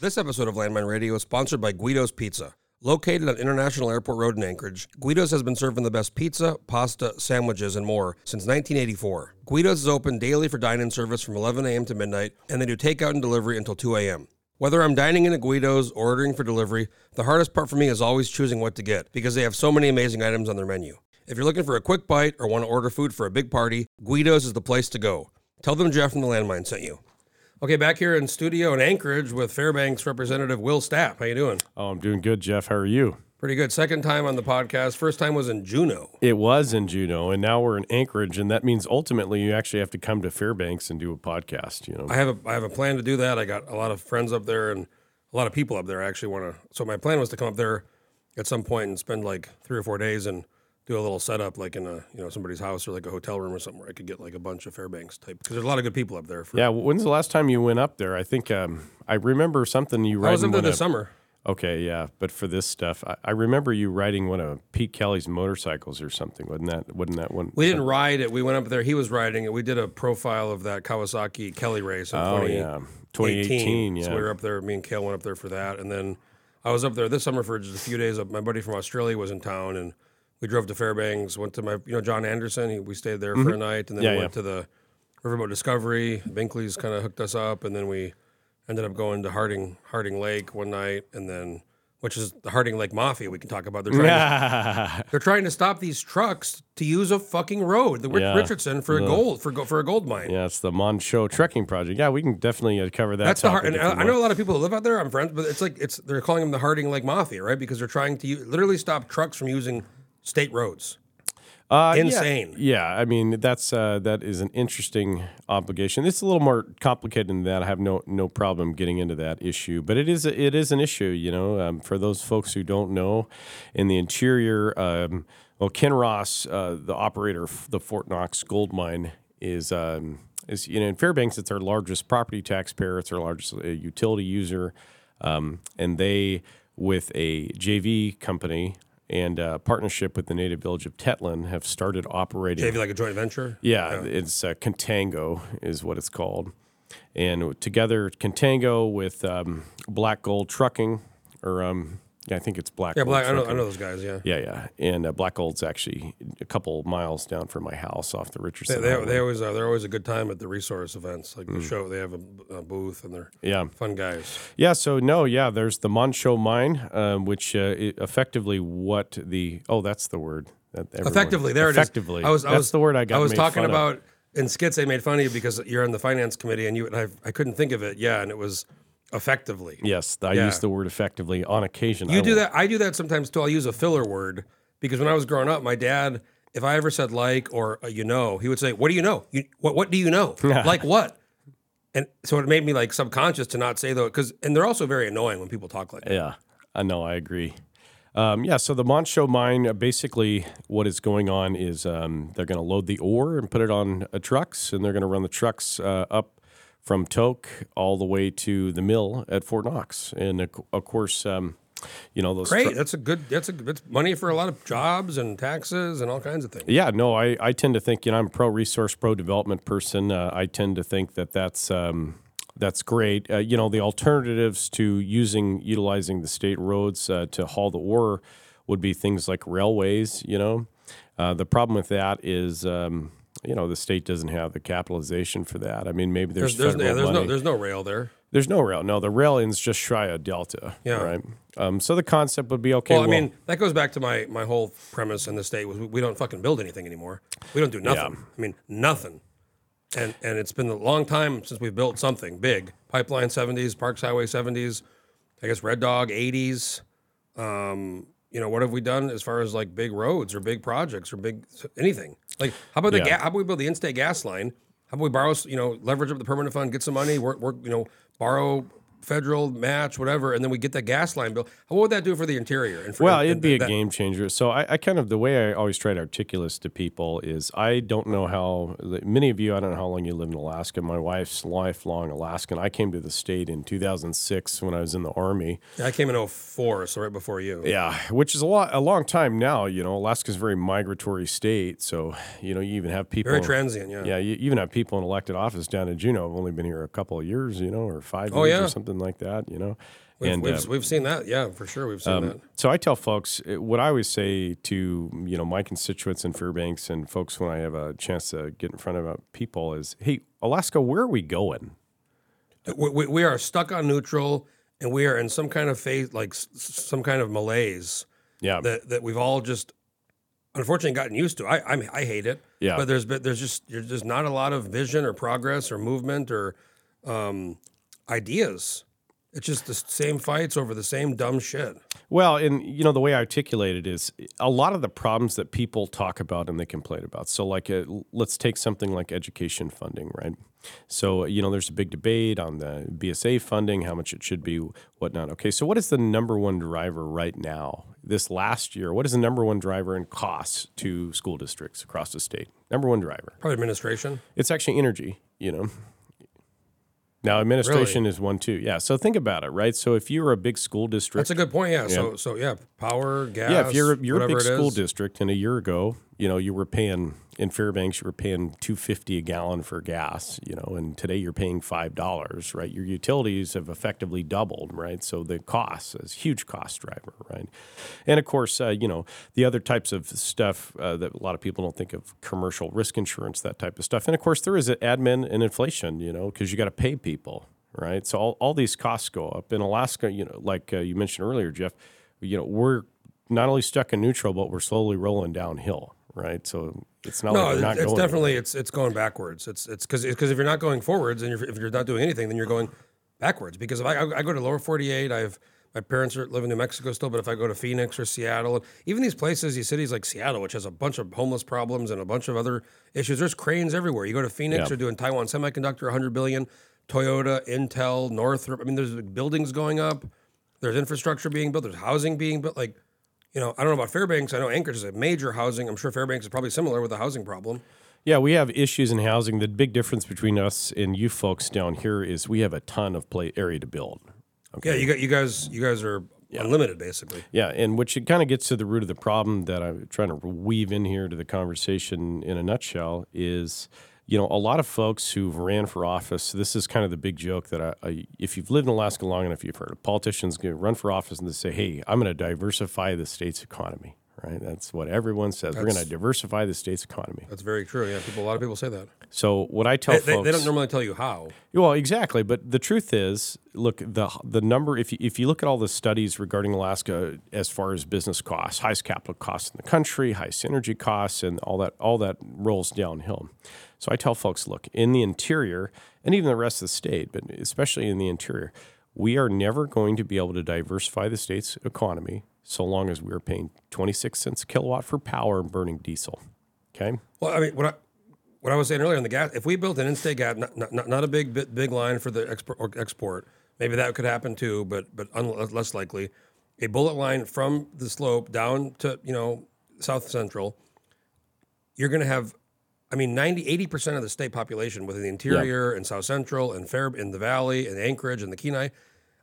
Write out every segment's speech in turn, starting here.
This episode of Landmine Radio is sponsored by Guido's Pizza. Located on International Airport Road in Anchorage, Guido's has been serving the best pizza, pasta, sandwiches, and more since 1984. Guido's is open daily for dine-in service from 11 a.m. to midnight, and they do takeout and delivery until 2 a.m. Whether I'm dining in at Guido's or ordering for delivery, the hardest part for me is always choosing what to get because they have so many amazing items on their menu. If you're looking for a quick bite or want to order food for a big party, Guido's is the place to go. Tell them Jeff from the Landmine sent you. Okay, back here in studio in Anchorage with Fairbanks Representative Will Stapp. How you doing? Oh, I'm doing good, Jeff. How are you? Pretty good. Second time on the podcast. First time was in Juneau. It was in Juneau, and now we're in Anchorage, and that means ultimately you actually have to come to Fairbanks and do a podcast. You know, I have a I have a plan to do that. I got a lot of friends up there and a lot of people up there. I actually want to. So my plan was to come up there at some point and spend like three or four days and do a little setup, like in a you know somebody's house or like a hotel room or something where I could get like a bunch of Fairbanks type because there's a lot of good people up there. For, yeah. When's the last time you went up there? I think um, I remember something you I was up there this summer. Okay, yeah, but for this stuff, I, I remember you riding one of Pete Kelly's motorcycles or something. Wasn't that? Wasn't that one? We didn't ride it. We went up there. He was riding it. We did a profile of that Kawasaki Kelly race in Oh 20, yeah, 2018. Yeah. So we were up there. Me and Kale went up there for that, and then I was up there this summer for just a few days. My buddy from Australia was in town, and we drove to Fairbanks. Went to my, you know, John Anderson. He, we stayed there for a night, and then Mm-hmm. Yeah, we yeah. went to the Riverboat Discovery. Binkley's kind of hooked us up, and then we ended up going to Harding Harding Lake one night, and then which is the Harding Lake Mafia. We can talk about. They're trying to they're trying to stop these trucks to use a fucking road, the Yeah. Richardson, for a gold for go, for a gold mine. yeah, it's the Manh Choh Trekking Project. Yeah, we can definitely uh, cover that. That's the hard. topic And if I, I know a lot of people who live out there. I'm friends, but it's like it's they're calling them the Harding Lake Mafia, right? Because they're trying to u- literally stop trucks from using state roads. Uh. Insane. Yeah, I mean that's uh, that is an interesting obligation. It's a little more complicated than that. I have no no problem getting into that issue, but it is it is an issue. You know, um, for those folks who don't know, in the interior, um, well, Kinross, uh, the operator of the Fort Knox gold mine, is. Um, is you know in Fairbanks, it's our largest property taxpayer. It's our largest uh, utility user, um, and they with a JV company and uh, partnership with the native village of Tetlin have started operating. Maybe like a joint venture. Yeah, it's uh, Contango is what it's called, and together Contango with um, Black Gold Trucking, or um, yeah, I think it's Black. Yeah, black, I know. I know those guys. Yeah. Yeah, yeah, and uh, Black Gold's actually a couple miles down from my house off the Richardson. they, Highway. they always uh, they're always a good time at the resource events, like Mm. the show. They have a, a booth and they're yeah, fun guys. Yeah, so no, yeah, there's the Manh Choh mine, um, which uh, effectively what the oh, that's the word. That everyone- Effectively, there effectively. it is. I was, I that's was, the word I got. I was talking fun of. about in skits. They made fun of you because you're on the finance committee, and you and I, I couldn't think of it. Yeah, and it was effectively. Yes, I Yeah. use the word effectively on occasion. You I do will- that. I do that sometimes too. I'll use a filler word because when I was growing up, my dad, if I ever said like or uh, you know, he would say, "What do you know? You, what What do you know? like what?" And so it made me like subconscious to not say though, because and they're also very annoying when people talk like that. Yeah, I know. I agree. Um, yeah, so the Manh Choh mine, uh, basically, what is going on is um, they're going to load the ore and put it on uh, trucks, and they're going to run the trucks uh, up from Tok all the way to the mill at Fort Knox. And of, course, um, you know those. Great. tru- that's a good. That's a. That's money for a lot of jobs and taxes and all kinds of things. Yeah, no, I, I tend to think, you know, I'm a pro resource, pro development person. Uh, I tend to think that that's um, that's great. Uh, you know, the alternatives to using utilizing the state roads uh, to haul the ore would be things like railways. You know, uh, the problem with that is. Um, you know the state doesn't have the capitalization for that. I mean, maybe there's There's, there's, federal yeah, there's money. no there's no rail there. There's no rail. No, the rail ends just shy of Delta. Yeah. Right. Um, so the concept would be okay. Well, I mean, that goes back to my my whole premise in the state was we, don't fucking build anything anymore. We don't do nothing. I mean, nothing. And and it's been a long time since we've built something big. Pipeline 70s, Parks Highway 70s, I guess Red Dog 80s. Um, you know, what have we done as far as like big roads or big projects or big anything? Like, how about the Yeah. ga- how about we build the in-state gas line? How about we borrow, you know, leverage up the permanent fund, get some money, work, work, you know, borrow federal match, whatever, and then we get that gas line bill. What would that do for the interior? And for, Well, it'd be a that- game changer. So I, I kind of the way I always try to articulate this to people is I don't know how many of you I don't know how long you live in Alaska. My wife's lifelong Alaskan. I came to the state in 2006 when I was in the army. I came in 04, so right before you. Yeah, which is a lot a long time now. You know, Alaska's a very migratory state, so you know you even have people Very transient, yeah. Yeah, you even have people in elected office down in Juneau have only been here a couple of years, you know, or five Oh, years yeah. or something like that. You know, We've, and we've, uh, we've seen that, yeah, for sure. We've seen that. so I tell folks uh, what I always say to you know my constituents in Fairbanks and folks when I have a chance to get in front of uh, people is, hey, Alaska, where are we going? We, we, we are stuck on neutral, and we are in some kind of phase, like some kind of malaise Yeah, that, that we've all just unfortunately gotten used to. I I'm, I hate it. Yeah. But there's been, there's just there's just not a lot of vision or progress or movement or um, ideas. It's just the same fights over the same dumb shit. Well, and you know the way I articulate it is a lot of the problems that people talk about and they complain about. So, like, uh, let's take something like education funding, right? So, you know, there's a big debate on the BSA funding, how much it should be, whatnot. Okay, so what is the number one driver right now? This last year, what is the number one driver in costs to school districts across the state? Number one driver. Probably administration. It's actually energy, you know. Now, administration is one too. Yeah. So think about it, right? So if you're a big school district, That's a good point. Yeah. So so yeah, power, gas. yeah, if you're you're a big school is. district, and a year ago, you know, you were paying in Fairbanks, you were paying two fifty a gallon for gas, you know, and today you're paying five dollars, right? Your utilities have effectively doubled, right? So the cost is a huge cost driver, right? And of course, uh, you know, the other types of stuff uh, that a lot of people don't think of, commercial risk insurance, that type of stuff, and of course, there is admin and inflation, you know, because you got to pay people, right? So all, all these costs go up. In Alaska, you know, like uh, you mentioned earlier, Jeff, you know, we're not only stuck in neutral, but we're slowly rolling downhill, right? So it's not No, like not it's going definitely it's it's going backwards. It's it's because because if you're not going forwards and you're, if you're not doing anything, then you're going backwards. Because if I I go to lower 48, I have my parents are live in New Mexico still, but if I go to Phoenix or Seattle, even these places, these cities like Seattle, which has a bunch of homeless problems and a bunch of other issues, there's cranes everywhere. You go to Phoenix, Yeah. they're doing Taiwan Semiconductor, 100 billion, Toyota, Intel, Northrop. I mean, there's buildings going up, there's infrastructure being built, there's housing being built. Like, you know, I don't know about Fairbanks. I know Anchorage is a major housing. I'm sure Fairbanks is probably similar with a housing problem. Yeah, we have issues in housing. The big difference between us and you folks down here is we have a ton of play area to build. Yeah, you got you guys. You guys are unlimited, basically. Yeah, and which it kind of gets to the root of the problem that I'm trying to weave in here to the conversation in a nutshell is, you know, a lot of folks who've ran for office. This is kind of the big joke that I, I if you've lived in Alaska long enough, you've heard of politicians run for office and they say, "Hey, I'm going to diversify the state's economy." Right? That's what everyone says. We're going to diversify the state's economy. That's very true. Yeah, people. A lot of people say that. So what I tell They, they, folks, they don't normally tell you how. well, exactly. But the truth is, look the the number. If you, if you look at all the studies regarding Alaska as far as business costs, highest capital costs in the country, highest energy costs, and all that all that rolls downhill. So I tell folks, look in the interior and even the rest of the state, but especially in the interior, we are never going to be able to diversify the state's economy so long as we are paying twenty six cents a kilowatt for power and burning diesel. Okay. Well, I mean, what I what I was saying earlier on the gas. If we built an in-state gas, not, not, not- a big big line for the export, or export, maybe that could happen too, but but un, less likely. A bullet line from the slope down to you know South Central. You're going to have, I mean, 90, 80 percent of the state population within the interior and South Central and Fair in the Valley and Anchorage and the Kenai.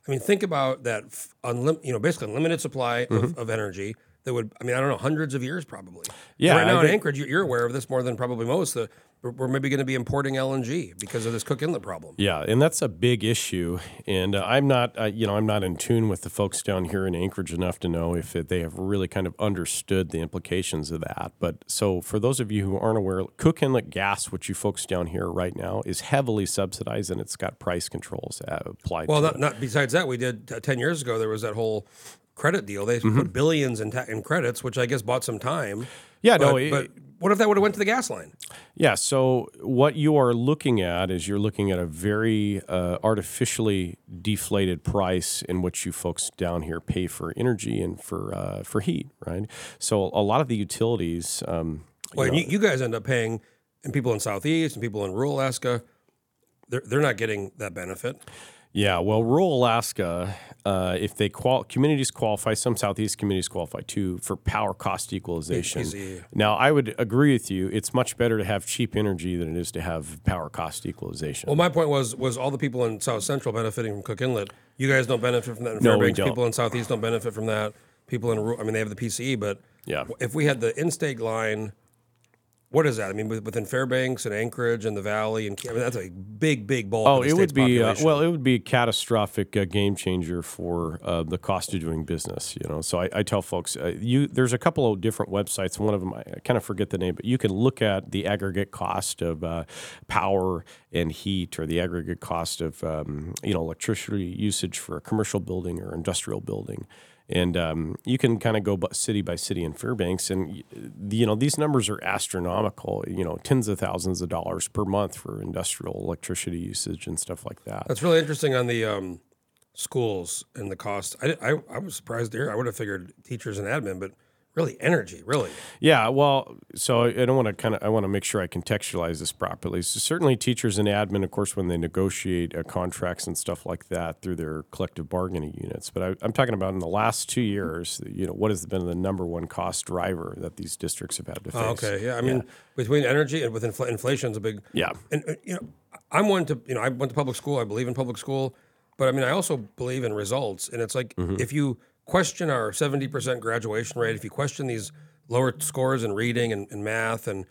I mean, think about that. Unlim, you know, basically unlimited supply of, mm-hmm. of energy. That would, I mean, I don't know, hundreds of years probably. Yeah, Right now in Anchorage, you- you're aware of this more than probably most. The, we're, maybe going to be importing LNG because of this Cook Inlet problem. Yeah, and that's a big issue. And uh, I'm not, uh, you know, I'm not in tune with the folks down here in Anchorage enough to know if it, they have really kind of understood the implications of that. But so for those of you who aren't aware, Cook Inlet gas, which you folks down here right now, is heavily subsidized and it's got price controls uh, applied. Well, not, not besides that, we did t- ten years ago. There was that whole credit deal. They Mm-hmm. put billions in, ta- in credits, which I guess bought some time. Yeah, but, no, it- but what if that would have went to the gas line? Yeah. So what you are looking at is you're looking at a very uh, artificially deflated price in which you folks down here pay for energy and for uh, for heat, right? So a lot of the utilities. Um, Well, you, you guys end up paying, and people in Southeast and people in rural Alaska, they're they're not getting that benefit. Yeah, well, rural Alaska, uh, if they qual- communities qualify, some southeast communities qualify too for power cost equalization. Easy. Now, I would agree with you. It's much better to have cheap energy than it is to have power cost equalization. Well, my point was was all the people in South Central benefiting from Cook Inlet. You guys don't benefit from that in No, we don't. People in Southeast don't benefit from that. People in ru- I mean, they have the PCE, but Yeah. if we had the in-state line, what is that? I mean, within Fairbanks and Anchorage and the Valley, and I mean, that's a big, big bulk. Oh, of the it would be uh, well. It would be a catastrophic uh, game changer for uh, the cost of doing business. You know, so I, I tell folks, uh, you there's a couple of different websites. One of them I, I kind of forget the name, but you can look at the aggregate cost of uh, power and heat, or the aggregate cost of um, you know electricity usage for a commercial building or industrial building. And um, you can kind of go city by city in Fairbanks, and you know these numbers are astronomical. You know, tens of thousands of dollars per month for industrial electricity usage and stuff like that. That's really interesting on the um, schools and the cost. I, I, I was surprised there. I would have figured teachers and admin, but really energy, really. Yeah, well, so I don't want to kind of I want to make sure I contextualize this properly. So certainly, teachers and admin, of course, when they negotiate uh, contracts and stuff like that through their collective bargaining units. But I, I'm talking about in the last two years, you know, what has been the number one cost driver that these districts have had to face? Oh, okay, yeah. I mean, between energy and with infl- inflation's a big. Yeah. And uh, you know, I'm one to you know I went to public school. I believe in public school, but I mean I also believe in results. And it's like if you question our 70% graduation rate, if you question these lower scores in reading and, and math, and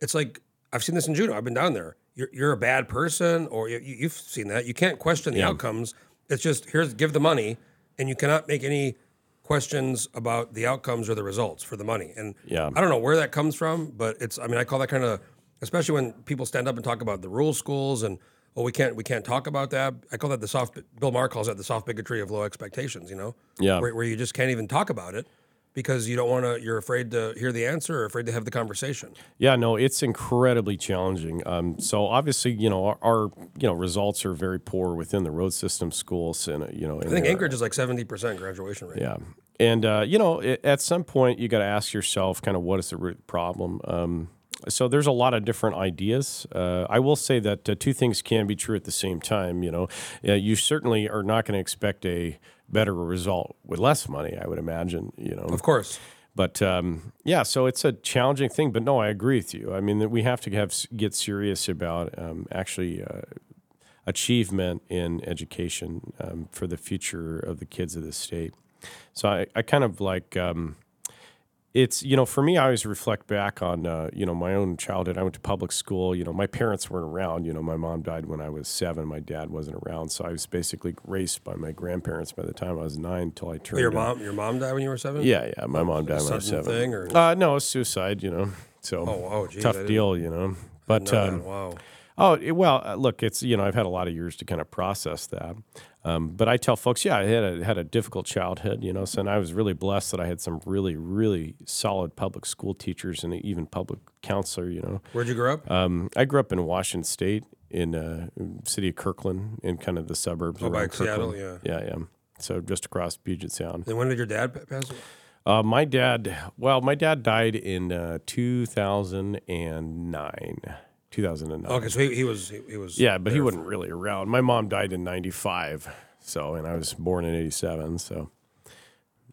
it's like I've seen this in Juneau. I've been down there. You're, you're a bad person, or you, you've seen that. You can't question the outcomes. It's just here's give the money, and you cannot make any questions about the outcomes or the results for the money. And Yeah. I don't know where that comes from, but it's I mean I call that kind of especially when people stand up and talk about the rural schools and oh we can't we can't talk about that. I call that the soft Bill Maher calls that the soft bigotry of low expectations, you know? Yeah. Where, where you just can't even talk about it because you don't want to you're afraid to hear the answer or afraid to have the conversation. Yeah, no, it's incredibly challenging. Um, so obviously, you know, our, our you know results are very poor within the road system schools, and uh, you know, I think Anchorage is like 70% graduation rate. Yeah. And, uh, you know, at some point, you got to ask yourself kind of what is the root problem. Um, so there's a lot of different ideas. Uh, I will say that uh, two things can be true at the same time. You know, uh, you certainly are not going to expect a better result with less money. I would imagine. You know, Of course. but um, yeah, so it's a challenging thing. But no, I agree with you. I mean, that we have to have get serious about um, actually uh, achievement in education um, for the future of the kids of the state. So I, I kind of like. Um, it's you know for me i always reflect back on uh, you know my own childhood. I went to public school you know my parents weren't around. You know my mom died when i was seven. My dad wasn't around. So i was basically raised by my grandparents by the time i was nine until i turned Your mom your mom died when you were 7? yeah yeah. My mom died when i was seven. thing, or- uh, no it was suicide you know. So Oh, wow, geez, tough deal you know. But No, um, wow. Oh well, uh, look, it's you know I've had a lot of years to kind of process that, um, but I tell folks, yeah, I had a had a difficult childhood, you know, so and I was really blessed that I had some really really solid public school teachers and even public counselor, you know. Where'd you grow up? Um, I grew up in Washington State, in uh, city of Kirkland, in kind of the suburbs Oh, by around Seattle, Kirkland. yeah, yeah. So just across Puget Sound. and when did your dad pass? away? Uh, my dad, well, my dad died in uh, 2009. 2009. Okay, so he, he was he, he was Yeah, but he wasn't really around. My mom died in 95. So, and I was born in 87. So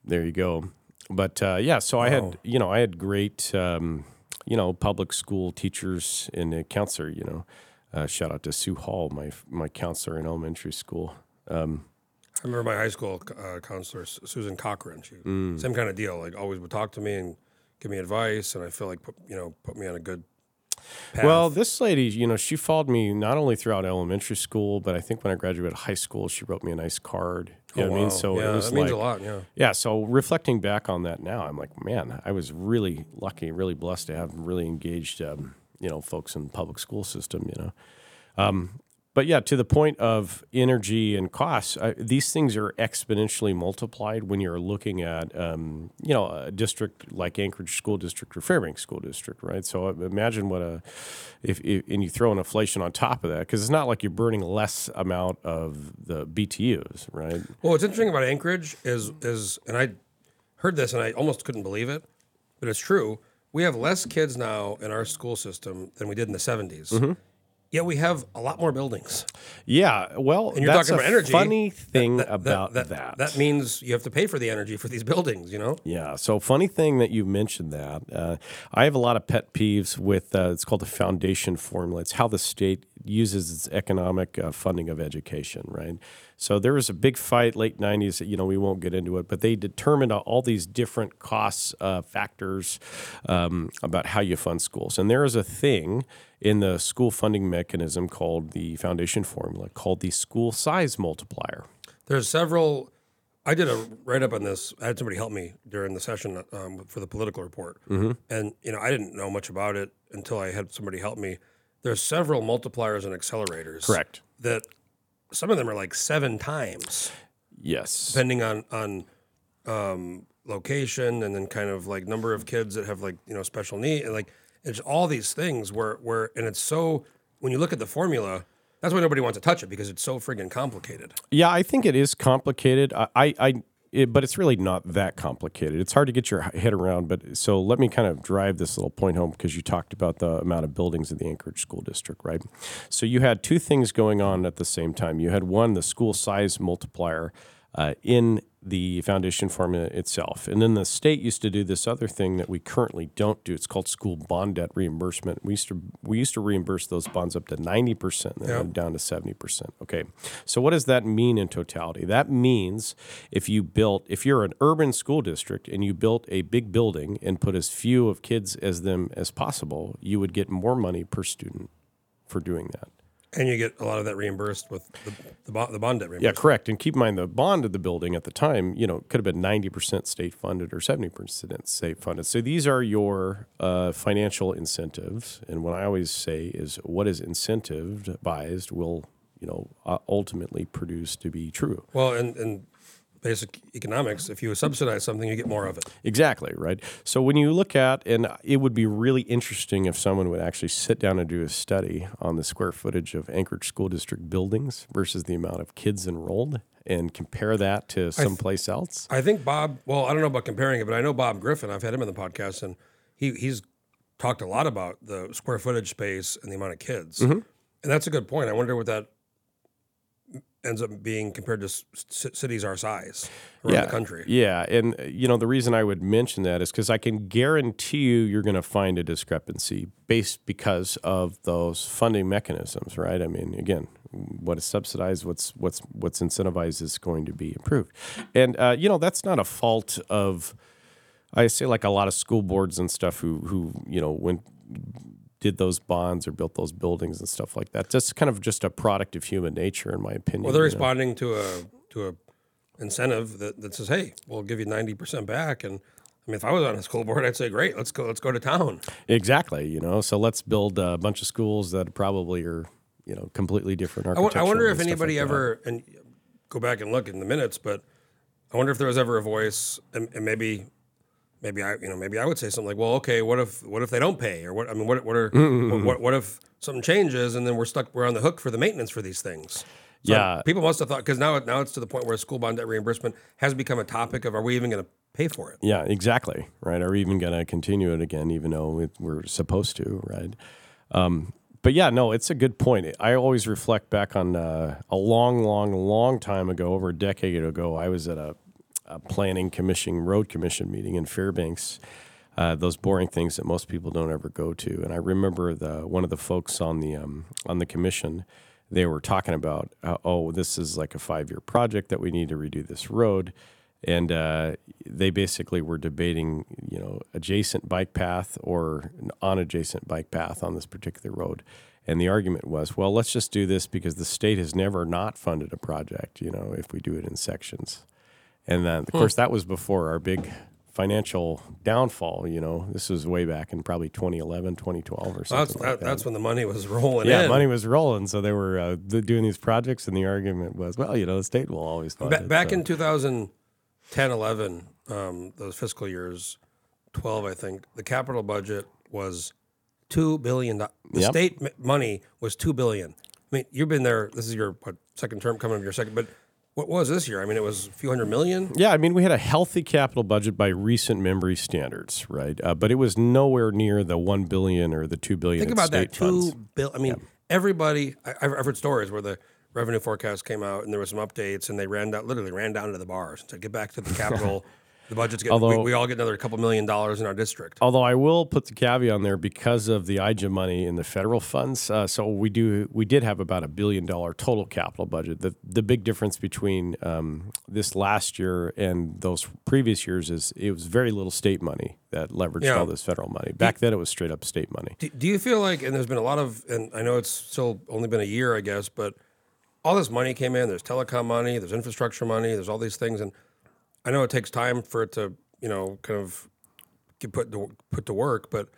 there you go. But uh, yeah, so I had, you know, I had great, um, you know, public school teachers and a counselor, you know. Uh, shout out to Sue Hall, my my counselor in elementary school. Um, I remember my high school uh, counselor, Su- Susan Cochran. She Mm. same kind of deal. Like always would talk to me and give me advice, and I feel like put, you know put me on a good path. Well, this lady, you know, she followed me not only throughout elementary school, but I think when I graduated high school, she wrote me a nice card. You know what I mean? So yeah, it was that means like, a lot. Yeah. Yeah, so reflecting back on that now, I'm like, man, I was really lucky, really blessed to have really engaged, um, you know, folks in the public school system, you know. Um, but yeah, to the point of energy and costs, I, these things are exponentially multiplied when you're looking at, um, you know, a district like Anchorage School District or Fairbanks School District, right? So imagine what a, if, if and you throw an inflation on top of that, because it's not like you're burning less amount of the BTUs, right? Well, what's interesting about Anchorage is is, and I heard this and I almost couldn't believe it, but it's true. We have less kids now in our school system than we did in the 70s. Mm-hmm. Yet we have a lot more buildings. Yeah, well, And you're that's talking a about energy. funny thing That- that- about that, that. that. means you have to pay for the energy for these buildings. You know. Yeah. So funny thing that you mentioned that. Uh, I have a lot of pet peeves with. Uh, it's called the foundation formula. It's how the state uses its economic uh, funding of education. Right. So there was a big fight late '90s. You know, we won't get into it, but they determined all these different costs uh, factors um, about how you fund schools. And there is a thing in the school funding mechanism called the foundation formula, called the school size multiplier. There's several. I did a write up on this. I had somebody help me during the session um, for the political report, mm-hmm. and you know I didn't know much about it until I had somebody help me. There's several multipliers and accelerators. Correct. That some of them are like seven times, Yes. depending on on um, location and then kind of like number of kids that have like you know special need. and, Like it's all these things where where and it's so when you look at the formula. That's why nobody wants to touch it because it's so friggin' complicated. Yeah, I think it is complicated. I, I, I it, but it's really not that complicated. It's hard to get your head around. But so let me kind of drive this little point home because you talked about the amount of buildings in the Anchorage School District, right? So you had two things going on at the same time. You had one, the school size multiplier uh, in the foundation formula itself. And then the state used to do this other thing that we currently don't do. It's called school bond debt reimbursement. We used to we used to reimburse those bonds up to 90%, then Yep. down to 70%. Okay. So what does that mean in totality? That means if you built if you're an urban school district and you built a big building and put as few of kids as them as possible, you would get more money per student for doing that. And you get a lot of that reimbursed with the, the, bond, the bond debt Yeah, correct. And keep in mind the bond of the building at the time, you know, could have been 90% state funded or 70% state funded. So these are your uh, financial incentives. And what I always say is what is incentivized will, you know, uh, ultimately produce to be true. Well, and, and basic economics, if you subsidize something, you get more of it. Exactly, right? So when you look at, and it would be really interesting if someone would actually sit down and do a study on the square footage of Anchorage School District buildings versus the amount of kids enrolled and compare that to someplace else. I think Bob, well, I don't know about comparing it, but I know Bob Griffin. I've had him in the podcast, and he, he's talked a lot about the square footage space and the amount of kids. Mm-hmm. And that's a good point. I wonder what that ends up being compared to c- cities our size around the country. Yeah, and uh, you know the reason I would mention that is because I can guarantee you you're going to find a discrepancy based because of those funding mechanisms, right? I mean, again, what is subsidized, what's what's what's incentivized is going to be improved, and uh, you know that's not a fault of. I say like a lot of school boards and stuff who who you know went did those bonds or built those buildings and stuff like that. That's kind of just a product of human nature, in my opinion. Well, they're you know? responding to a to a incentive that, that says, "Hey, we'll give you ninety percent back." And I mean, if I was on a school board, I'd say, "Great, let's go, let's go to town." Exactly. You know, so let's build a bunch of schools that probably are, you know, completely different I, w- architecture. I wonder if anybody ever and go back and look in the minutes, but I wonder if there was ever a voice, and, and maybe, maybe I, you know, maybe I would say something like, "Well, okay, what if what if they don't pay, or what? I mean, what what are Mm-hmm, what, what what if something changes and then we're stuck, we're on the hook for the maintenance for these things." So Yeah. people must have thought because now now it's to the point where school bond debt reimbursement has become a topic of are we even going to pay for it? Yeah, exactly. Right. Are we even going to continue it again, even though it, we're supposed to? Right. Um, but yeah, no, it's a good point. I always reflect back on uh, a long, long, long time ago, over a decade ago. I was at a, a planning commission, road commission meeting in Fairbanks. Uh, those boring things that most people don't ever go to. And I remember the one of the folks on the um, on the commission. They were talking about, uh, oh, this is like a five year project that we need to redo this road and uh, they basically were debating, you know, adjacent bike path or an unadjacent bike path on this particular road. And the argument was, well, let's just do this because the state has never not funded a project, you know, if we do it in sections. And then, of course, that was before our big financial downfall. You know, this was way back in probably 2011, 2012 or something. That's like that, that. that's when the money was rolling yeah, in. money was rolling, so they were uh, doing these projects, and the argument was, well, you know, the state will always fund Ba- it. back so. in 2010, 11, um, those fiscal years, 12, I think, the capital budget was two billion. The Yep. state m- money was two billion. I mean, you've been there. This is your what, second term, coming up your second. But what was this year? I mean, it was a few hundred million. Yeah, I mean, we had a healthy capital budget by recent memory standards, right? Uh, but it was nowhere near the one billion or the two billion. Think about that. Two bill. I mean, everybody. I, I've I've heard stories where the revenue forecast came out and there was some updates, and they ran down, literally ran down to the bars and said, "Get back to the capital." The budget's getting. Although- we, we all get another couple million dollars in our district. Although I will put the caveat on there because of the IIJA money in the federal funds. Uh, so we do we did have about a billion dollar total capital budget. The the big difference between um, this last year and those previous years is it was very little state money that leveraged Yeah. all this federal money. Back then it was straight up state money. Do, do you feel like, and there's been a lot of, and I know it's still only been a year, I guess, but all this money came in. There's telecom money, there's infrastructure money, there's all these things, and I know it takes time for it to, you know, kind of get put to, put to work, but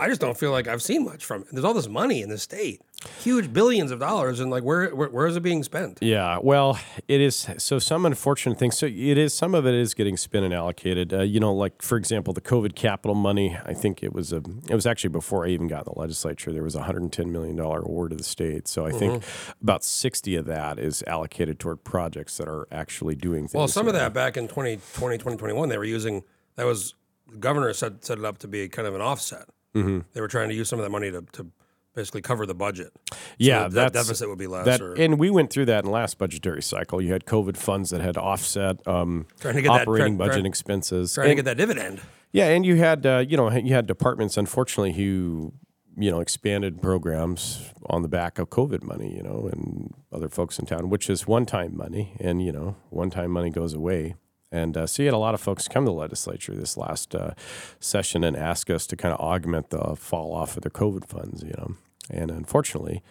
I just don't feel like I've seen much from it. There's all this money in the state, huge billions of dollars, and like where where, where is it being spent? Yeah, well, it is. So some unfortunate things. So it is. Some of it is getting spent and allocated. Uh, you know, like for example, the COVID capital money. I think it was a. It was actually before I even got in the legislature. There was a 110 million dollar award to the state. So I think about 60 of that is allocated toward projects that are actually doing things. Well, some of you that back in 2020, 2021, they were using that was the governor set set it up to be kind of an offset. Mm-hmm. They were trying to use some of that money to, to basically cover the budget. So Yeah, that, that deficit would be less. That, or, and we went through that in last budgetary cycle. You had COVID funds that had offset um, Trying to get that- operating trying- budget trying- expenses. trying to get that dividend. Yeah, and you had uh, you know you had departments unfortunately who you know expanded programs on the back of COVID money, you know, and other folks in town, which is one-time money, and you know one-time money goes away. And uh, so you had a lot of folks come to the legislature this last uh, session and ask us to kind of augment the fall off of their COVID funds, you know. And unfortunately,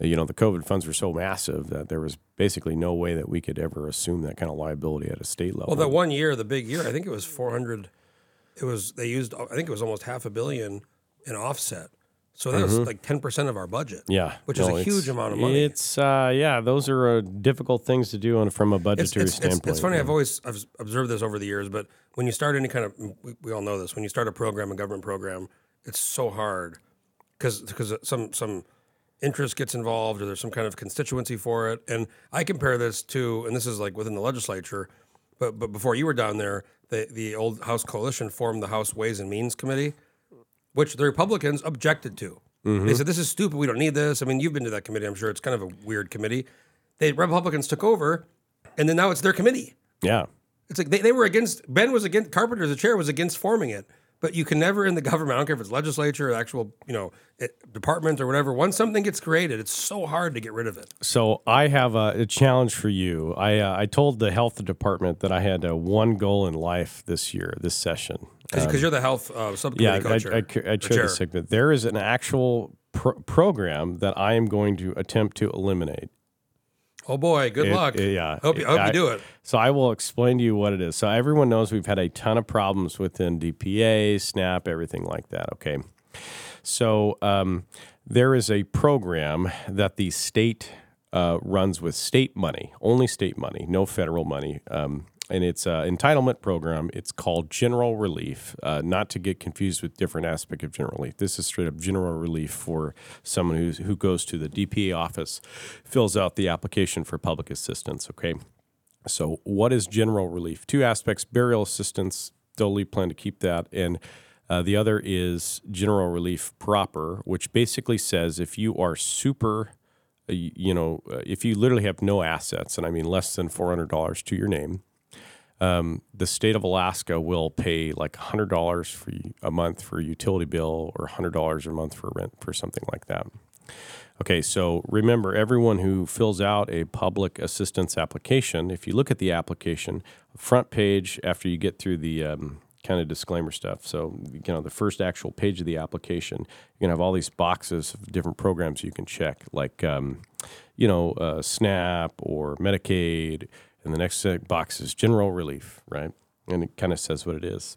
you know, the COVID funds were so massive that there was basically no way that we could ever assume that kind of liability at a state level. Well, that one year, the big year, I think it was 400. It was they used. I think it was almost half a billion in offset. So that was like 10 percent of our budget. Mm-hmm. Yeah, which is a huge amount of money. It's uh, yeah, those are uh, difficult things to do on from a budgetary it's, it's, standpoint. it's funny. yeah. I've always I've observed this over the years, but when you start any kind of, we, we all know this. When you start a program, a government program, it's so hard because because some some interest gets involved or there's some kind of constituency for it. And I compare this to, and this is like within the legislature, but but before you were down there, the the old House coalition formed the House Ways and Means Committee, which the Republicans objected to. They mm-hmm. said this is stupid. We don't need this. I mean, you've been to that committee. I'm sure it's kind of a weird committee. The Republicans took over, and then now it's their committee. yeah, It's like they, they were against Ben was against Carpenter the chair was against forming it, but you can never in the government. I don't care if it's legislature or actual you know it, department or whatever. Once something gets created, it's so hard to get rid of it. So I have a, a challenge for you. I uh, I told the health department that I had uh, one goal in life this year, this session. Because you're the health uh, Yeah, subcommittee I, co-chair. I, I, I chair chair. the segment. There is an actual pro- program that I am going to attempt to eliminate. Oh boy, good It- luck. it- yeah, hope you, hope I- you do it. So I will explain to you what it is. So everyone knows we've had a ton of problems within DPA, SNAP, everything like that. Okay. So um, there is a program that the state uh, runs with state money, only state money, no federal money. Um, and it's an entitlement program. It's called General Relief, uh, not to get confused with different aspect of General Relief. This is straight up General Relief for someone who's, who goes to the DPA office, fills out the application for public assistance. Okay. So, what is general relief? Two aspects burial assistance, Dole plan to keep that. And uh, the other is general relief proper, which basically says if you are super, uh, you know, uh, if you literally have no assets, and I mean less than $400 to your name, um, the state of Alaska will pay like $100 for y- a month for a utility bill or $100 a month for rent for something like that. Okay, so remember, everyone who fills out a public assistance application, if you look at the application, front page after you get through the um, kind of disclaimer stuff. So, you know, the first actual page of the application, you're going to have all these boxes of different programs you can check, like, um, you know, uh, SNAP or Medicaid. And the next box is general relief, right? And it kind of says what it is.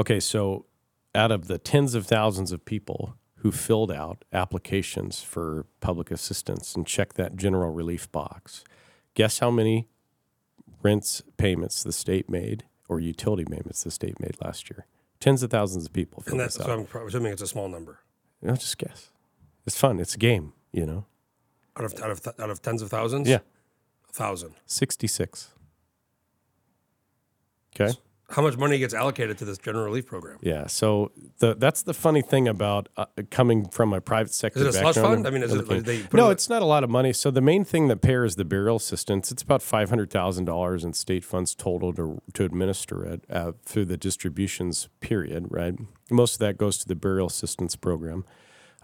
Okay, so out of the tens of thousands of people who filled out applications for public assistance and checked that general relief box, guess how many rents payments the state made or utility payments the state made last year? Tens of thousands of people And filled that's so. I'm assuming it's a small number You know, just guess. It's fun. It's a game, you know. out of out of th- out of tens of thousands. Yeah, thousand. 66. Okay. How much money gets allocated to this general relief program? Yeah, so the that's the funny thing about uh, coming from a private sector. Is it a slush background fund? I mean, is it like they put no, it- it's not a lot of money. So the main thing that pairs the burial assistance, it's about five hundred thousand dollars in state funds total to to administer it uh, through the distributions period. Right, most of that goes to the burial assistance program,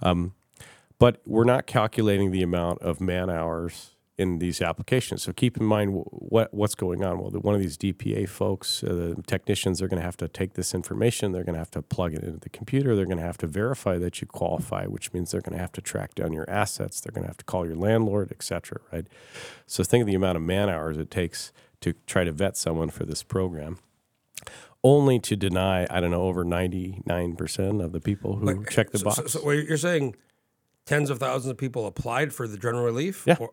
um, but we're not calculating the amount of man hours in these applications. So keep in mind what what's going on. Well, the, one of these DPA folks, uh, the technicians, they're going to have to take this information. They're going to have to plug it into the computer. They're going to have to verify that you qualify, which means they're going to have to track down your assets. They're going to have to call your landlord, et cetera. Right. So think of the amount of man hours it takes to try to vet someone for this program. Only to deny, I don't know, over ninety nine percent of the people who check the So- box. So, so you're saying tens of thousands of people applied for the general relief? Yeah. Or-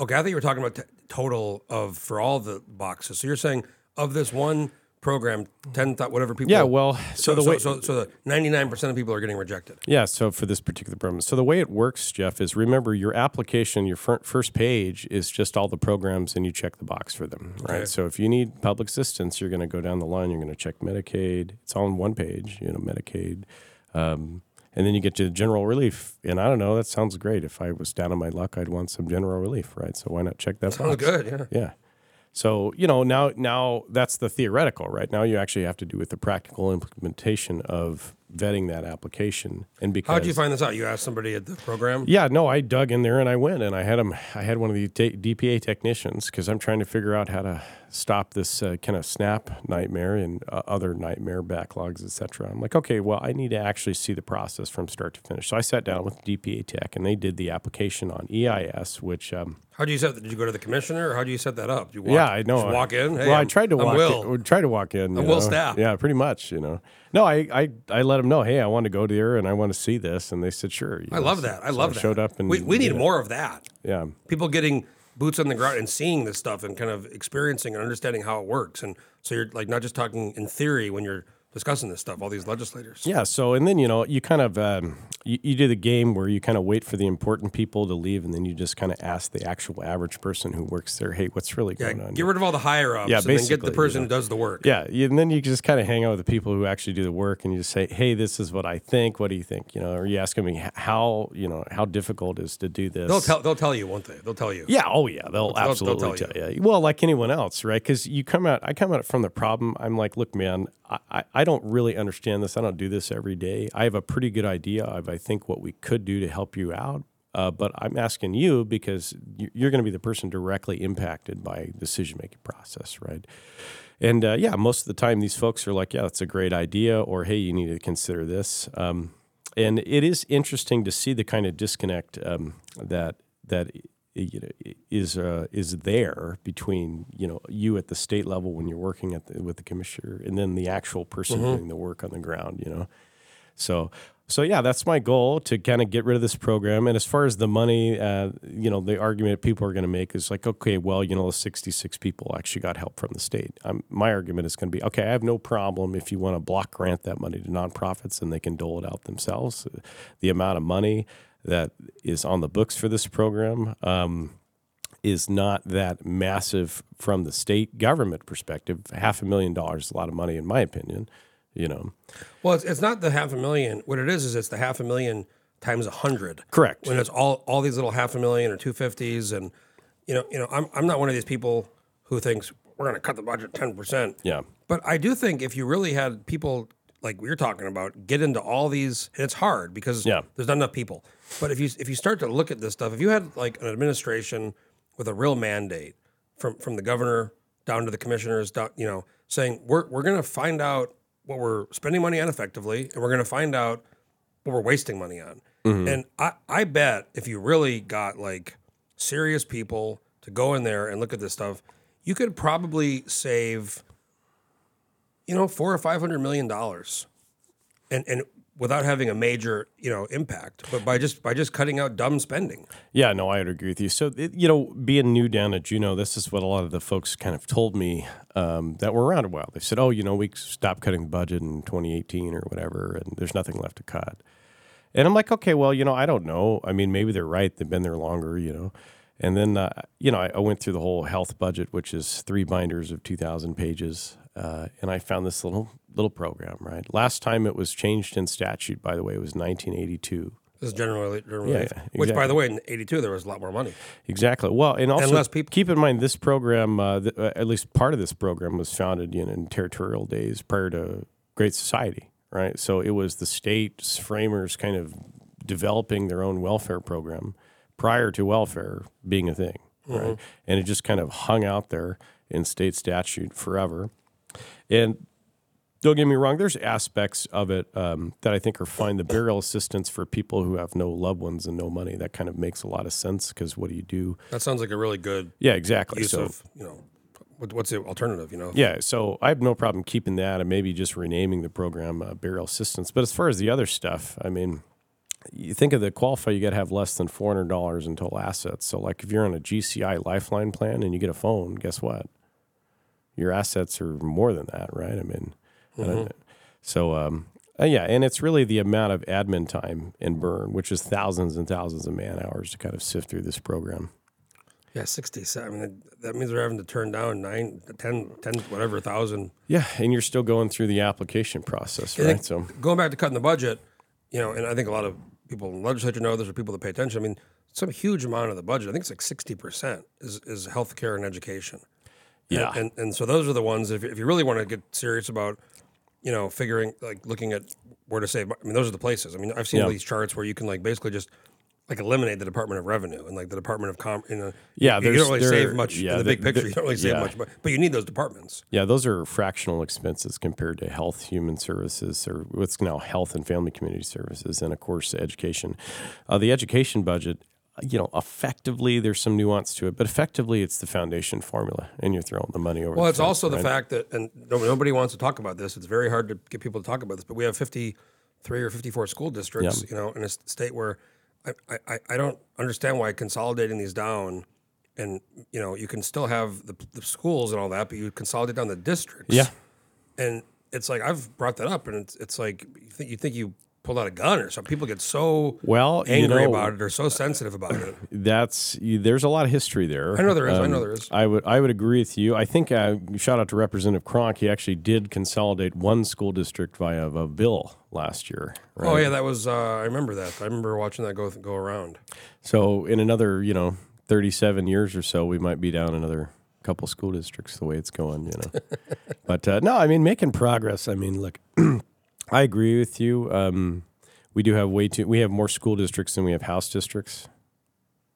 okay, I think you were talking about t- total of for all the boxes. So you're saying of this one program, ten whatever people. yeah, well, so, So, the way so, so the 99% of people are getting rejected. Yeah, so for this particular program. So the way it works, Jeff, is remember your application, your fir- first page is just all the programs and you check the box for them, right? Okay. So if you need public assistance, you're going to go down the line, you're going to check Medicaid. It's all on one page, you know, Medicaid. Um, and then you get to general relief. And I don't know, that sounds great. If I was down on my luck, I'd want some general relief, right? So why not check that Sounds box? good, yeah. Yeah. So you know now now that's the theoretical, right? Now you actually have to do with the practical implementation of vetting that application. And because How'd you find this out? You asked somebody at the program? yeah, no, I dug in there and I went and I had him. I had one of the DPA technicians because I'm trying to figure out how to stop this uh, kind of snap nightmare and uh, other nightmare backlogs, etc. I'm like, okay, well, I need to actually see the process from start to finish. So I sat down with DPA tech and they did the application on EIS, which um, How'd you set that? Did you go to the commissioner or how'd you set that up? Do you walk, yeah, I know. Walk in? Hey, well, I I'm- tried to I'm walk. Will. In, try to walk in. I'm Will. Stapp. Yeah, pretty much. You know. No, I, I, I let them know. Hey, I want to go there and I want to see this, and they said sure. I know, love that. I so love that. Showed up and we, we need more of that. Yeah. People getting boots on the ground and seeing this stuff and kind of experiencing and understanding how it works. And so you're like not just talking in theory when you're discussing this stuff, all these legislators. Yeah. So, and then you know, you kind of um, you, you do the game where you kind of wait for the important people to leave, and then you just kind of ask the actual average person who works there, "Hey, what's really Yeah, going on?" get rid of all the higher ups Yeah, and then get basically, the you person know. who does the work. Yeah, you- and then you just kind of hang out with the people who actually do the work, and you just say, "Hey, this is what I think. What do you think?" You know, or you ask them h- how you know how difficult it is to do this. They'll tell they'll tell you, won't they? They'll tell you. Yeah. Oh, yeah. They'll, they'll absolutely tell tell, you. Well, like anyone else, right? Because you come out, I come out from the problem. I'm like, look, man, I, I, I don't really understand this. I don't do this every day. I have a pretty good idea of, I think, what we could do to help you out. Uh, but I'm asking you because you- you're going to be the person directly impacted by the decision making process, right? And uh, yeah, most of the time, these folks are like, yeah, that's a great idea, or hey, you need to consider this. Um, and it is interesting to see the kind of disconnect um, that that you know is uh, is there between you know you at the state level when you're working at the, with the commissioner and then the actual person doing the work on the ground. You know, so so yeah, that's my goal to kind of get rid of this program. And as far as the money, uh, you know, the argument people are going to make is like, okay, well, you know, the 66 people actually got help from the state. Um, my argument is going to be, okay, I have no problem if you want to block grant that money to nonprofits and they can dole it out themselves. The amount of money that is on the books for this program. Um, is not that massive from the state government perspective. Half a million dollars is a lot of money, in my opinion. You know, Well, it's, it's not the half a million. What it is is it's the half a million times a hundred. Correct. When it's all all these little half a million or two fifties, and you know, you know, I'm I'm not one of these people who thinks we're going to cut the budget ten percent. Yeah. But I do think if you really had people like we are talking about get into all these, and it's hard because Yeah. there's not enough people. But if you if you start to look at this stuff, if you had like an administration with a real mandate from from the governor down to the commissioners, down, you know, saying we're we're going to find out what we're spending money on effectively, and we're going to find out what we're wasting money on. Mm-hmm. And I I bet if you really got like serious people to go in there and look at this stuff, you could probably save, you know, four or five hundred million dollars, and and without having a major you know impact, but by just by just cutting out dumb spending. Yeah, no, I would agree with you. So, it, you know, being new down at Juneau, this is what a lot of the folks kind of told me um, that were around a while. They said, oh, you know, we stopped cutting the budget in 2018 or whatever, and there's nothing left to cut. And I'm like, okay, well, you know, I don't know. I mean, maybe they're right. They've been there longer, you know. And then, uh, you know, I, I went through the whole health budget, which is three binders of 2,000 pages. Uh, and I found this little little program, right? Last time it was changed in statute, by the way, it was 1982. This is generally, generally Yeah, which, by the way, in '82 there was a lot more money. Exactly. Well, and also less people. keep in mind this program, uh, th- uh, at least part of this program, was founded you know, in territorial days prior to Great Society, right? So it was the state's framers kind of developing their own welfare program prior to welfare being a thing, right? And it just kind of hung out there in state statute forever. And don't get me wrong, there's aspects of it um, that I think are fine. The burial assistance for people who have no loved ones and no money, that kind of makes a lot of sense because what do you do? That sounds like a really good Yeah, exactly. use so, of you know what's the alternative? You know, yeah, so I have no problem keeping that and maybe just renaming the program uh, burial assistance. But as far as the other stuff, I mean, you think of the qualify, you got to have less than four hundred dollars in total assets. So, like if you're on a GCI Lifeline plan and you get a phone, guess what? Your assets are more than that, right? I mean, I don't- so um, uh, yeah, and it's really the amount of admin time in burn, which is thousands and thousands of man hours to kind of sift through this program. yeah, sixty-seven. I mean, that, means they're having to turn down nine, 10, 10 whatever thousand. Yeah, and you're still going through the application process, I right? So going back to cutting the budget, you know, and I think a lot of people in the legislature know this, or people that pay attention. I mean, some huge amount of the budget. I think it's like sixty percent is is healthcare and education. And- Yeah. and, and so those are the ones. If, if you really want to get serious about, you know, figuring like looking at where to save. I mean, those are the places. I mean, I've seen Yeah. these charts where you can like basically just like eliminate the Department of Revenue and like the Department of Com. You know, Yeah, you, you don't really save much yeah, in the the- big picture. the- you don't really save yeah. much, but, but you need those departments. Yeah, those are fractional expenses compared to health, human services, or what's now health and family community services, and of course education. Uh, the education budget, you know, effectively there's some nuance to it, but effectively it's the foundation formula, and you're throwing the money over. Well, it's fence, also the fact that, and nobody wants to talk about this. It's very hard to get people to talk about this, but we have 53 or 54 school districts, you know, in a state where I, I- I, don't understand why consolidating these down and, you know, you can still have the, the schools and all that, but you consolidate down the districts. Yeah. And it's like, I've brought that up and it's, it's like, you think, you think you pulled out a gun or something. People get so Well, you angry know- about it or so sensitive about it. That's there's a lot of history there. Um, I know there is, I know there is. I would I would agree with you. I think uh, shout out to Representative Cronk. He actually did consolidate one school district via a bill last year. Right? Oh yeah, that was, uh, I remember that. I remember watching that go, go around. So in another, you know, 37 years or so, we might be down another couple school districts the way it's going, you know. but uh, no, I mean, making progress. I mean, look, I agree with you. Um, we do have way too, we have more school districts than we have house districts.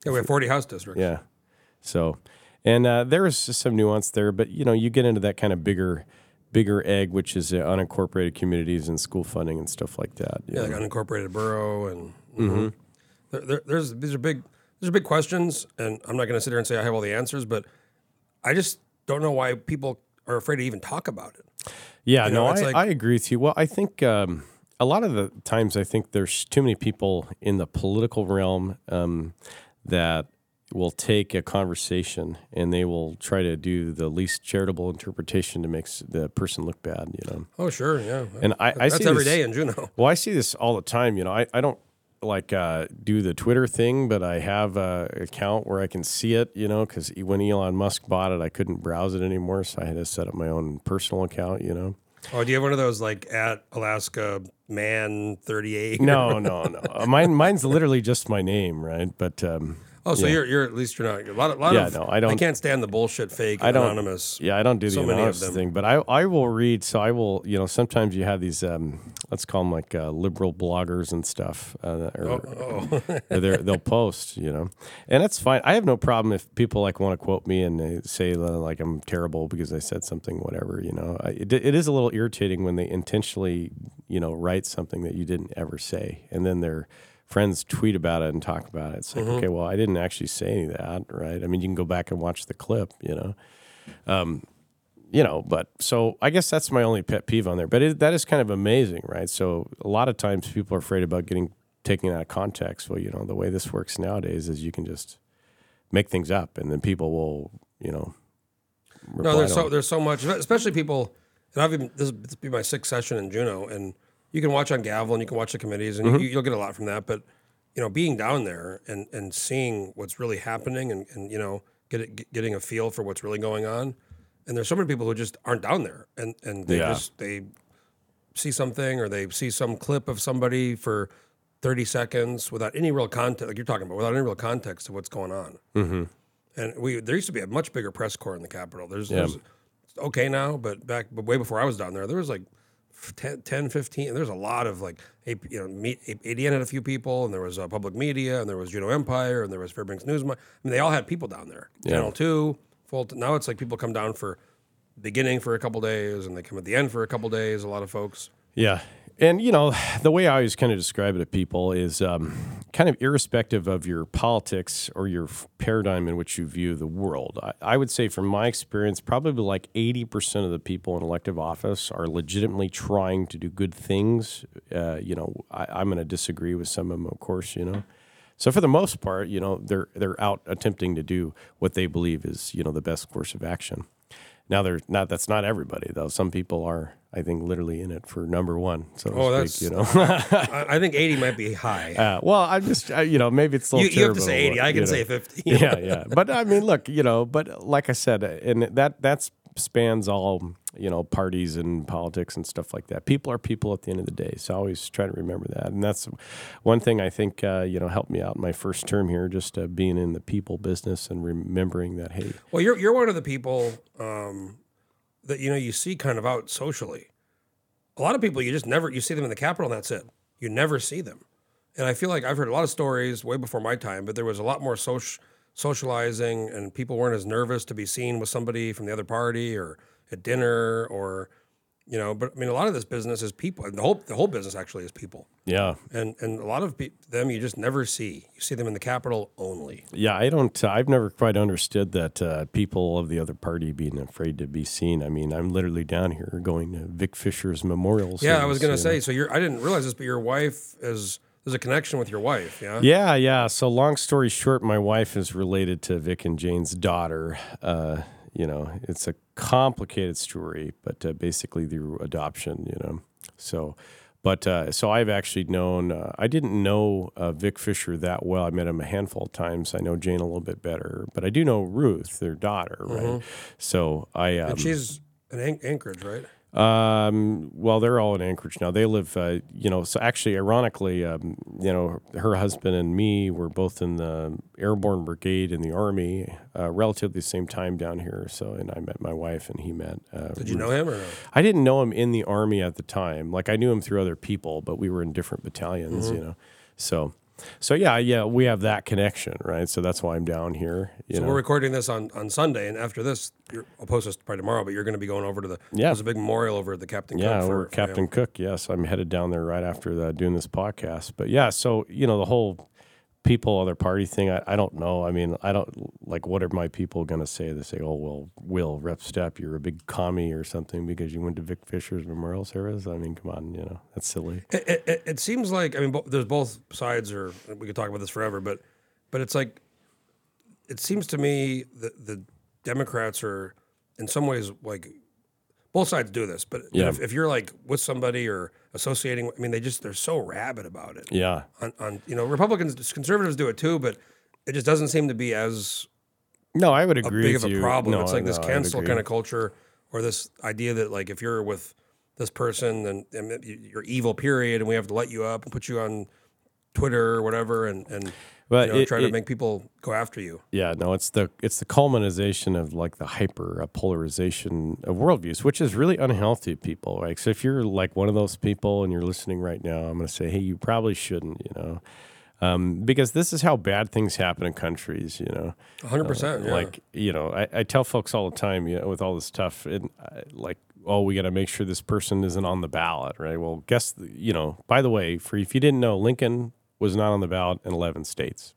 Yeah, we have 40 house districts. Yeah. So, and uh, there is some nuance there, but you know, you get into that kind of bigger, bigger egg, which is uh, unincorporated communities and school funding and stuff like that. Yeah, know. like unincorporated borough, and Mm-hmm. there, there, there's these are big these are big questions, and I'm not going to sit here and say I have all the answers, but I just don't know why people are afraid to even talk about it. Yeah, You know, no, I, like- I agree with you. Well, I think um, a lot of the times I think there's too many people in the political realm um, that will take a conversation and they will try to do the least charitable interpretation to make the person look bad. You know, Oh, sure, yeah, and I, I see every this, day in Juneau. Well, I see this all the time. You know, I, I don't like uh, do the Twitter thing, but I have a account where I can see it. You know, because when Elon Musk bought it, I couldn't browse it anymore, so I had to set up my own personal account. You know. Oh, do you have one of those like at Alaska man 38? No, no, no. Uh, Mine, mine's literally just my name, right? But um, Oh, so Yeah. you're you're at least you're not a lot of lot Yeah, of no, I don't- I can't stand the bullshit fake I don't. anonymous. Yeah, I don't do the So anonymous thing, but I, I will read. So I will, you know, sometimes you have these, um, let's call them like uh, liberal bloggers and stuff, uh, or, Oh, or they're- they'll post, you know, and that's fine. I have no problem if people like want to quote me and they say like I'm terrible because I said something, whatever, you know. I, it, it is a little irritating when they intentionally, you know, write something that you didn't ever say, and then their friends tweet about it and talk about it. It's like, mm-hmm. okay, well, I didn't actually say any of that, right? I mean, you can go back and watch the clip, you know um, you know, but so I guess that's my only pet peeve on there. But it, that is kind of amazing, right? So a lot of times people are afraid about getting taken out of context. Well, you know, the way this works nowadays is you can just make things up, and then people will, you know, no, there's so there's so much, especially people. And I've even this will be my sixth session in Juneau, and you can watch on Gavel and you can watch the committees, and Mm-hmm. you, you'll get a lot from that. But you know, being down there and and seeing what's really happening and and you know, get it, getting a feel for what's really going on. And there's so many people who just aren't down there, and and they Yeah. just they see something or they see some clip of somebody for 30 seconds without any real context, like you're talking about, without any real context of what's going on. Mm-hmm. And we there used to be a much bigger press corps in the Capitol. There's, there's okay now, but back but way before I was down there, there was like 10, 10 15. There's a lot of like, you know, meet, ADN had a few people, and there was uh, Public Media, and there was Juneau Empire, and there was Fairbanks News. I mean, they all had people down there. Channel 2, full. now it's like people come down for beginning for a couple days, and they come at the end for a couple days, a lot of folks. Yeah. And, you know, the way I always kind of describe it to people is um, kind of irrespective of your politics or your paradigm in which you view the world. I, I would say, from my experience, probably like 80% of the people in elective office are legitimately trying to do good things. Uh, you know, I, I'm going to disagree with some of them, of course, you know. So for the most part, you know, they're they're out attempting to do what they believe is, you know, the best course of action. Now they're not that's not everybody though. Some people are, I think, literally in it for number one. So to Oh, speak, that's- you know. I, I think 80 might be high. Uh, well, I'm just, uh, you know, maybe it's a little you have to say terrible, 80. I you can know. say 50. yeah, yeah. But I mean, look, you know, but like I said, and that that spans all, you know, parties and politics and stuff like that. People are people at the end of the day. So I always try to remember that. And that's one thing I think, uh, you know, helped me out in my first term here, just uh, being in the people business and remembering that, hey, Well, you're you're one of the people um, that you know you see kind of out socially. A lot of people you just never you see them in the Capitol and that's it. You never see them. And I feel like I've heard a lot of stories way before my time, but there was a lot more social socializing, and people weren't as nervous to be seen with somebody from the other party or at dinner or you know. But I mean, a lot of this business is people. and The whole the whole business actually is people, yeah, and and a lot of pe- them you just never see. You see them in the capital only. Yeah, I don't. I've never quite understood that uh, people of the other party being afraid to be seen. I mean, I'm literally down here going to Vic Fischer's memorial. Yeah, I was gonna you know. say. So you're. I didn't realize this, but your wife is. There's a connection with your wife. Yeah. Yeah, yeah. So long story short, my wife is related to Vic and Jane's daughter. Uh, you know, it's a complicated story, but uh, basically through adoption. You know, so. But uh, so I've actually known. Uh, I didn't know uh, Vic Fischer that well. I met him a handful of times. I know Jane a little bit better, but I do know Ruth, their daughter, right? So I. Um, And she's in An- Anchorage, right? Um, well, they're all in Anchorage now. They live, uh, you know, so actually, ironically, um, you know, her husband and me were both in the Airborne Brigade in the Army, uh, relatively the same time down here. So, and I met my wife and he met. Uh, Did you know him or no? I didn't know him in the Army at the time. Like I knew him through other people, but we were in different battalions, Mm-hmm. you know. So, so yeah, yeah, we have that connection, right? So that's why I'm down here. You So know. we're recording this on, on Sunday, and after this, you're, I'll post this probably tomorrow. But you're going to be going over to the Yeah. There's a big memorial over at the Captain. Yeah, Cook for, we're for Captain. Cook. Yes, I'm headed down there right after the, doing this podcast. But yeah, so you know the whole people other party thing. I, I don't know. I mean, I don't like what are my people going to say? They say, "Oh well, Will Rep Stapp, you're a big commie or something because you went to Vic Fischer's memorial service." I mean, come on, you know that's silly. It, it, it, seems like I mean, bo- there's both sides, or we could talk about this forever, but but it's like it seems to me that the Democrats are in some ways like both sides do this, but Yeah. if, if you're like with somebody or associating, I mean, they just they're so rabid about it. Yeah, On, on you know, Republicans, conservatives do it too, but it just doesn't seem to be as no, I would a agree big of a problem. No, it's like this no, I'd cancel kind of culture, or this idea that like if you're with this person, then then you're evil. Period, and we have to let you up and put you on Twitter or whatever, and and But you know, it- try to make people go after you. Yeah, no, it's the it's the culmination of like the hyper uh, polarization of worldviews, which is really unhealthy, people. Right? So if you're like one of those people and you're listening right now, I'm going to say, hey, you probably shouldn't, you know, um, because this is how bad things happen in countries, you know. 100. percent yeah. Like you know, I, I tell folks all the time, you know, with all this stuff, and uh, like, oh, we got to make sure this person isn't on the ballot, right? Well, guess you know. By the way, for if you didn't know, Lincoln was not on the ballot in 11 states,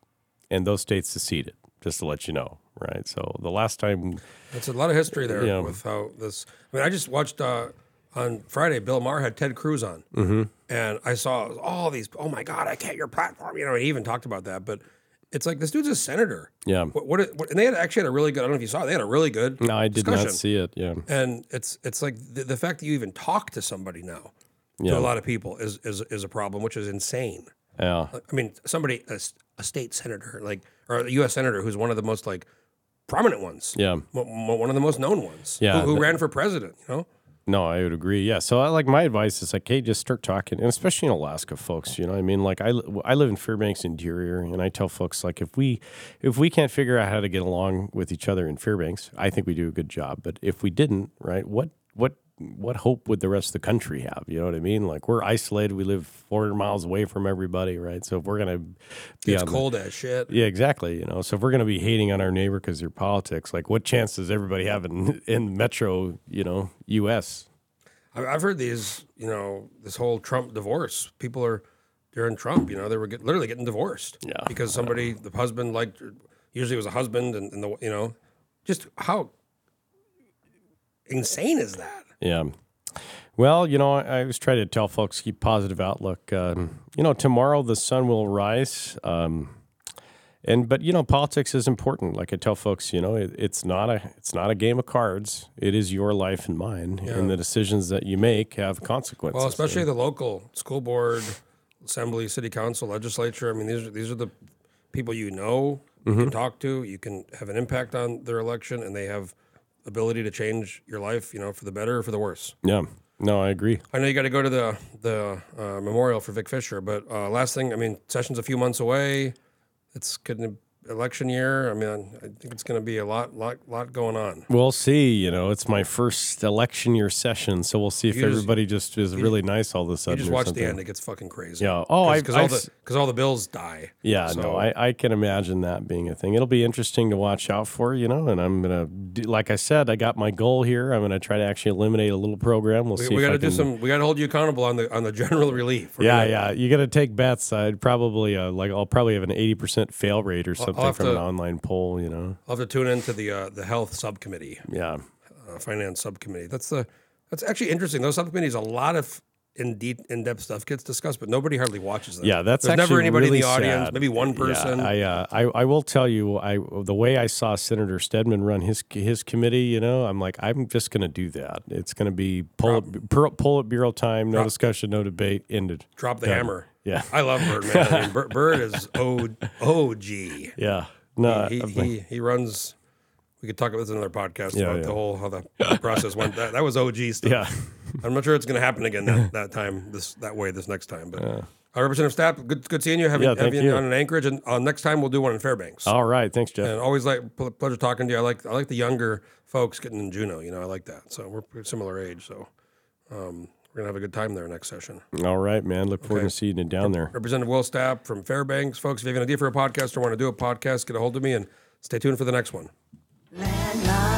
and those states seceded. Just to let you know, right? So the last time, That's a lot of history there Yeah. with how this. I mean, I just watched uh, on Friday. Bill Maher had Ted Cruz on, Mm-hmm. and I saw all these. Oh my God, I can't your platform. You know, he even talked about that. But it's like this dude's a senator. yeah, What, what, what and they had actually had a really good. I don't know if you saw. it, They had a really good. no, I did discussion. not see it. Yeah, And it's it's like the, the fact that you even talk to somebody now Yeah. to a lot of people is is is a problem, which is insane. Yeah. Uh, I mean, somebody, a state senator, like, or a U.S. senator who's one of the most, like, prominent ones. Yeah. Mo- One of the most known ones. Yeah, Who, who ran for president, you know? No, I would agree. Yeah. So, I, like, my advice is like, hey, just start talking, and especially in Alaska, folks. You know, I mean, like, I, I live in Fairbanks Interior, and I tell folks like, if we if we can't figure out how to get along with each other in Fairbanks, I think we do a good job. But if we didn't, right, what what what hope would the rest of the country have? You know what I mean? Like, we're isolated. We live 400 miles away from everybody, right? So, if we're gonna be It's on the- cold as shit. Yeah, exactly. You know, so if we're going to be hating on our neighbor because their politics, like what chance does everybody have in in metro, you know, U.S. I've heard these, you know, this whole Trump divorce. People are during Trump, you know, they were get, literally getting divorced. Yeah. Because somebody, the husband liked, usually it was a husband, and, and the, you know, just how insane is that? Yeah. Well, you know, I, always try to tell folks keep positive outlook. Um, you know, tomorrow the sun will rise. Um, and but you know, politics is important. Like I tell folks, you know, it, it's not a it's not a game of cards. It is your life and mine, and the decisions that you make have consequences. Well, especially the local school board, assembly, city council, legislature. I mean, these are these are the people you know, you Mm-hmm. can talk to, you can have an impact on their election, and they have ability to change your life, you know, for the better or for the worse. yeah. No, I agree. I know you got to go to the the uh, memorial for Vic Fischer, but uh, last thing, I mean, session's a few months away. It's getting election year. I mean, I think it's going to be a lot, lot, lot going on. We'll see. You know, it's my first election year session, so we'll see if You just- everybody just is really nice all of a You sudden. just or watch something. the end; it gets fucking crazy. Yeah. Oh, because all the because all the bills die. Yeah, So- no, I, I can imagine that being a thing. It'll be interesting to watch out for, you know. And I'm gonna, do, like I said, I got my goal here. I'm gonna try to actually eliminate a little program. We'll We, see. we if got to do some. We got to hold you accountable on the on the general relief. Yeah, gonna- yeah. You got to take bets. I'd probably uh, like I'll probably have an eighty percent fail rate or something have from an online poll. You know. I'll have to tune into the uh, the health subcommittee, Yeah. uh, finance subcommittee. That's the that's actually interesting. Those subcommittees, a lot of in deep in depth stuff gets discussed, but nobody hardly watches them. Yeah, that's There's never anybody really in the audience. sad. Maybe one Yeah, person. I, uh, I I will tell you, I the way I saw Senator Stedman run his his committee, you know, I'm like, I'm just going to do that. It's going to be pull it, pull pull it bureau time, no discussion, no debate, ended. Drop the Done. hammer. Yeah. I love Birdman. I mean, Bird, Bird is O OG. Yeah, no, He, he, he, he runs. We could talk about this in another podcast Yeah, about yeah. the whole how the process went. That, that was OG stuff. yeah. I'm not sure it's going to happen again that, that time, this that way, this next time. But uh, Representative Stapp, good good seeing you. Having, Yeah, you. on in Anchorage, and uh, next time we'll do one in Fairbanks. All right, thanks, Jeff. And always like ple- pleasure talking to you. I like I like the younger folks getting in Juneau. You know, I like that. So we're similar age. So um, we're gonna have a good time there next session. All right, man. Look forward okay. to seeing you down there. Representative Will Stapp from Fairbanks, folks. If you have an idea for a podcast or want to do a podcast, get a hold of me and stay tuned for the next one. Landline.